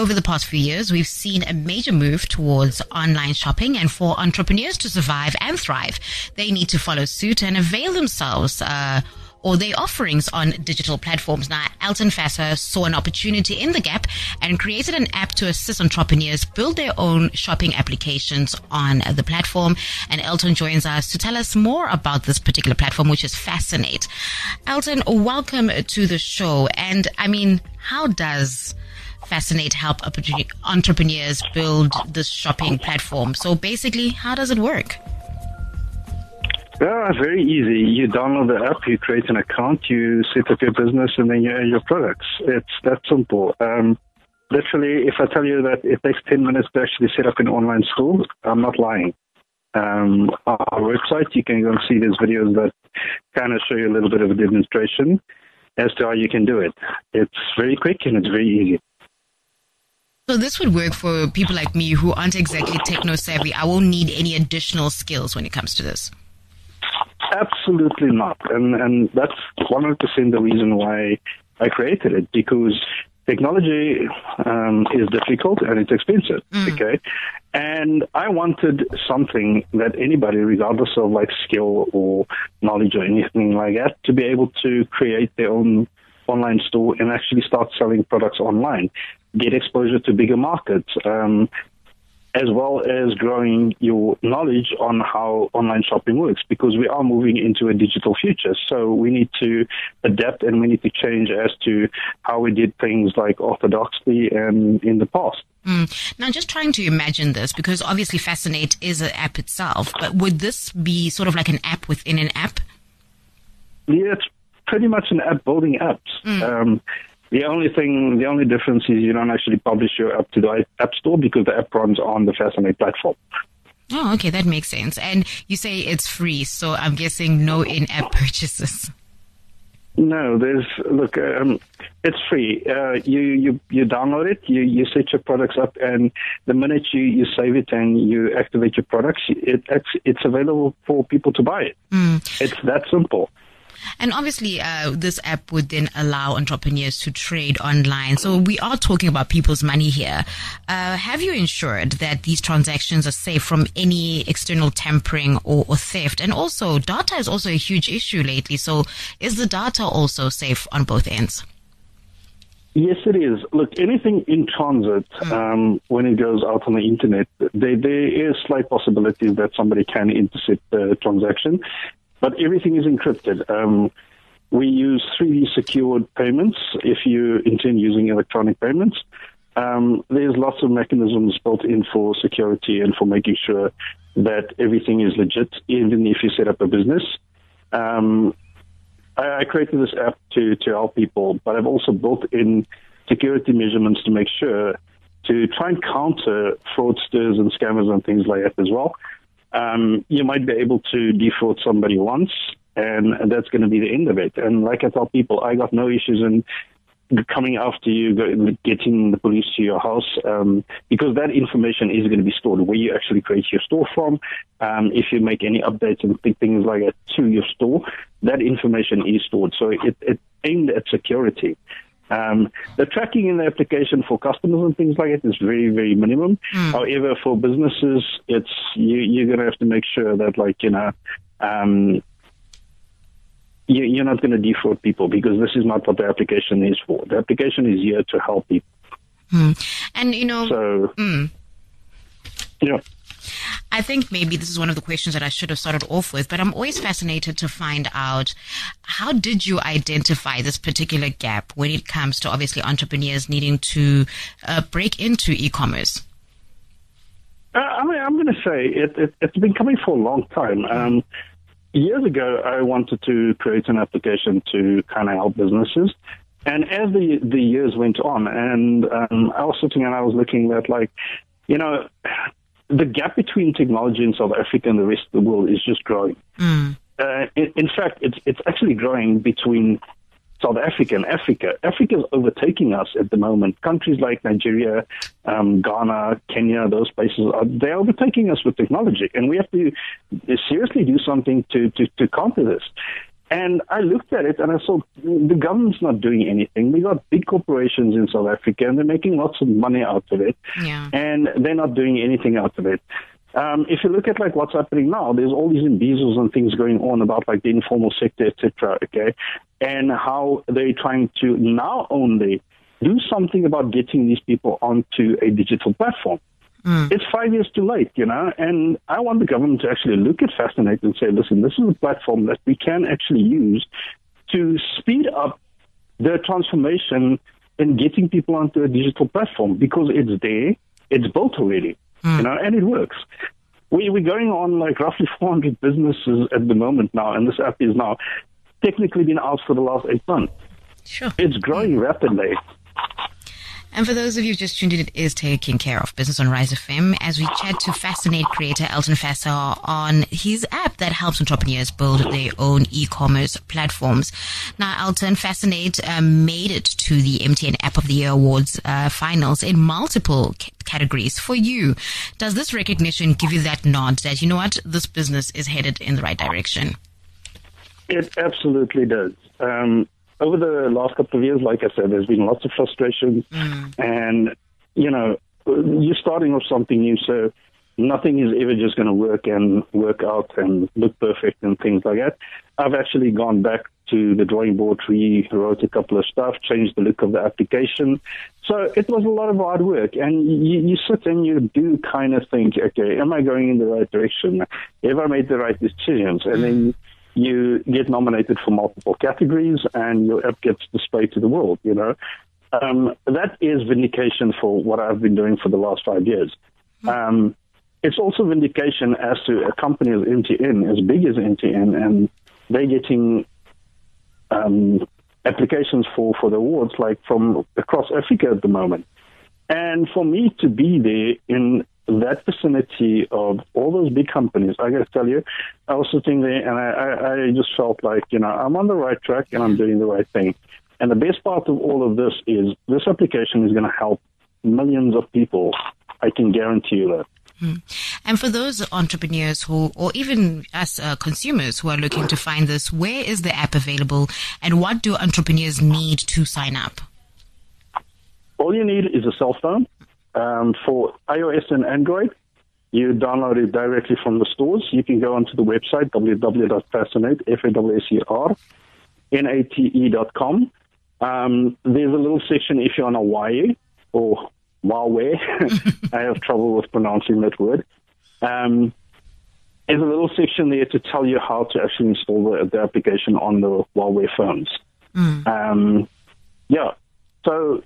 over the past few years, we've seen a major move towards online shopping, and for entrepreneurs to survive and thrive, they need to follow suit and avail themselves. Uh, or their offerings on digital platforms. Now, Elton Fasser saw an opportunity in the gap and created an app to assist entrepreneurs build their own shopping applications on the platform. And Elton joins us to tell us more about this particular platform, which is Fassernate. Elton, welcome to the show. And I mean, how does Fassernate help entrepreneurs build this shopping platform? So basically, how does it work? Yeah, very easy. You download the app, you create an account, you set up your business, and then you add your products. It's that simple. Um, literally, if I tell you that it takes 10 minutes to actually set up an online store, I'm not lying. Um, our website, you can go and see these videos that kind of show you a little bit of a demonstration as to how you can do it. It's very quick and it's very easy. So this would work for people like me who aren't exactly techno savvy. I won't need any additional skills when it comes to this. Absolutely not. And, and that's 100% the reason why I created it because technology um, is difficult and it's expensive. Mm. Okay. And I wanted something that anybody, regardless of like skill or knowledge or anything like that, to be able to create their own online store and actually start selling products online, get exposure to bigger markets, um, as well as growing your knowledge on how online shopping works because we are moving into a digital future. So we need to adapt and we need to change as to how we did things like orthodoxy and in the past. Mm. Now, just trying to imagine this because obviously Fassernate is an app itself, but would this be sort of like an app within an app? Yeah, it's pretty much an app building apps. Mm. Um, the only thing, the only difference is you don't actually publish your app to the App Store because the app runs on the Fassernate platform. Oh, okay, that makes sense. And you say it's free, so I'm guessing no in-app purchases. No, there's look. Um, it's free. Uh, you you you download it. You you set your products up, and the minute you, you save it and you activate your products, it, it's it's available for people to buy it. Mm. It's that simple. And obviously, uh, this app would then allow entrepreneurs to trade online. So we are talking about people's money here. Uh, have you ensured that these transactions are safe from any external tampering or, or theft? And also, data is also a huge issue lately. So is the data also safe on both ends? Yes, it is. Look, anything in transit, hmm. um, when it goes out on the internet, there, there is slight possibilities that somebody can intercept the transaction but everything is encrypted. Um, we use 3D secured payments if you intend using electronic payments. Um, there's lots of mechanisms built in for security and for making sure that everything is legit, even if you set up a business. Um, I, I, created this app to, to help people, but I've also built in security measurements to make sure to try and counter fraudsters and scammers and things like that as well um, you might be able to defraud somebody once, and that's going to be the end of it. And like I tell people, I got no issues in coming after you, getting the police to your house, um, because that information is going to be stored where you actually create your store from. Um, if you make any updates and things like that to your store, that information is stored. So it, it aimed at security. Um, the tracking in the application for customers and things like that is very, very minimum. Mm. However, for businesses, it's you, you're going to have to make sure that, like you know, um, you, are not going to defraud people because this is not what the application is for. The application is here to help people. Mm. And you know, so mm. yeah. I think maybe this is one of the questions that I should have started off with, but I'm always fascinated to find out how did you identify this particular gap when it comes to obviously entrepreneurs needing to uh, break into e-commerce? Uh, I mean, I'm going to say it, it, has been coming for a long time. Um, years ago, I wanted to create an application to kind of help businesses. And as the the years went on, and um, I was sitting and I was looking at like, you know, the gap between technology in South Africa and the rest of the world is just growing. Mm. Uh, in, in, fact, it's it's actually growing between South Africa and Africa. Africa is overtaking us at the moment. Countries like Nigeria, um, Ghana, Kenya, those places are they're overtaking us with technology, and we have to seriously do something to to, to counter this. And I looked at it and I saw the government's not doing anything. We got big corporations in South Africa and they're making lots of money out of it. Yeah. And they're not doing anything out of it. Um, if you look at like what's happening now, there's all these embezzles and things going on about like the informal sector, etc. Okay, and how they're trying to now only do something about getting these people onto a digital platform. Mm. It's five years too late, you know, and I want the government to actually look at Fassernate and say, listen, this is a platform that we can actually use to speed up the transformation in getting people onto a digital platform because it's there, it's built already, mm. you know, and it works. We, we're going on like roughly 400 businesses at the moment now, and this app is now technically been out for the last eight months. Sure. It's growing rapidly. And for those of you just tuned in, it is taking care of Business on Rise of FM as we chat to Fassernate creator Elton Fasser on his app that helps entrepreneurs build their own e-commerce platforms. Now, Elton Fassernate um, made it to the MTN App of the Year Awards uh, finals in multiple c- categories. For you, does this recognition give you that nod that, you know what, this business is headed in the right direction? It absolutely does. Um, over the last couple of years, like I said, there's been lots of frustration, mm. and you know, you're starting off something new, so nothing is ever just going to work and work out and look perfect and things like that. I've actually gone back to the drawing board, rewrote a couple of stuff, changed the look of the application. So it was a lot of hard work, and you, you sit and you do kind of think, okay, am I going in the right direction? Have I made the right decisions? And then you get nominated for multiple categories and your app gets displayed to the world, you know. Um, that is vindication for what I've been doing for the last five years. Um, it's also vindication as to a company as MTN, as big as MTN, and they're getting um, applications for, for the awards like from across Africa at the moment. And for me to be there in that vicinity of all those big companies, I got to tell you, I was sitting there and I, I, I just felt like, you know, I'm on the right track and I'm doing the right thing. And the best part of all of this is this application is going to help millions of people. I can guarantee you that. Hmm. And for those entrepreneurs who, or even us uh, consumers who are looking to find this, where is the app available and what do entrepreneurs need to sign up? All you need is a cell phone um, for iOS and Android, you download it directly from the stores. You can go onto the website www.fassernate, N-A-T-E.com. Um, there's a little section if you're on a Huawei or Huawei. I have trouble with pronouncing that word. Um, there's a little section there to tell you how to actually install the, the application on the Huawei phones. Mm. Um, yeah. So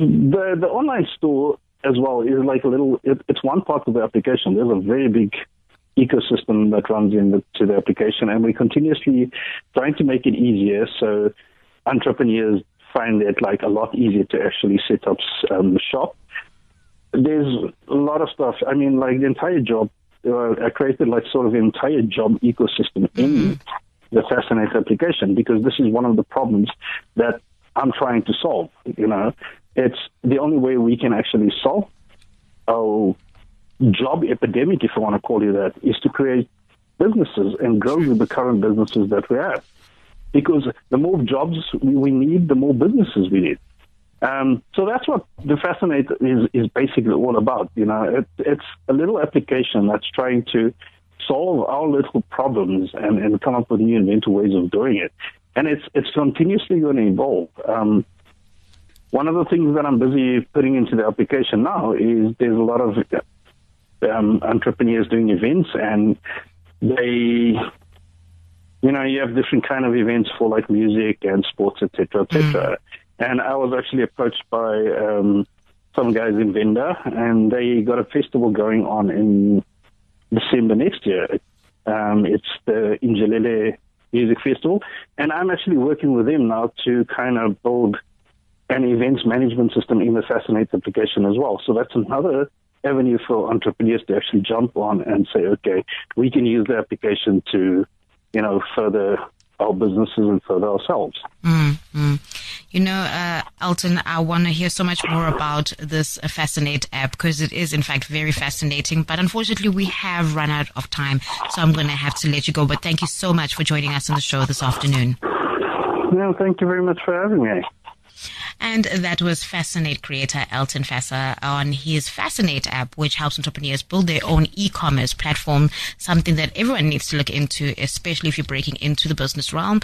the the online store as well is like a little. It, it's one part of the application. There's a very big ecosystem that runs into the, the application, and we're continuously trying to make it easier so entrepreneurs find it like a lot easier to actually set up um, shop. There's a lot of stuff. I mean, like the entire job. Uh, I created like sort of an entire job ecosystem in mm-hmm. the Fassernate application because this is one of the problems that I'm trying to solve. You know, it's the only way we can actually solve our job epidemic, if you want to call it that, is to create businesses and grow the current businesses that we have. Because the more jobs we need, the more businesses we need. Um, so that's what the Fassernate is, is basically all about. You know, it, it's a little application that's trying to solve our little problems and, and come up with new inventive ways of doing it. And it's it's continuously going to evolve. Um, one of the things that I'm busy putting into the application now is there's a lot of um, entrepreneurs doing events, and they, you know, you have different kind of events for like music and sports, etc., etc. Mm. And I was actually approached by um, some guys in Venda, and they got a festival going on in December next year. Um, it's the Injalele Music Festival, and I'm actually working with them now to kind of build an events management system in the Fassernate application as well. So that's another avenue for entrepreneurs to actually jump on and say, okay, we can use the application to, you know, further our businesses and further ourselves. Mm-hmm. You know, uh, Elton, I want to hear so much more about this Fassernate app because it is, in fact, very fascinating. But unfortunately, we have run out of time, so I'm going to have to let you go. But thank you so much for joining us on the show this afternoon. No, thank you very much for having me. And that was Fassernate creator Elton Fasser on his Fassernate app, which helps entrepreneurs build their own e-commerce platform, something that everyone needs to look into, especially if you're breaking into the business realm.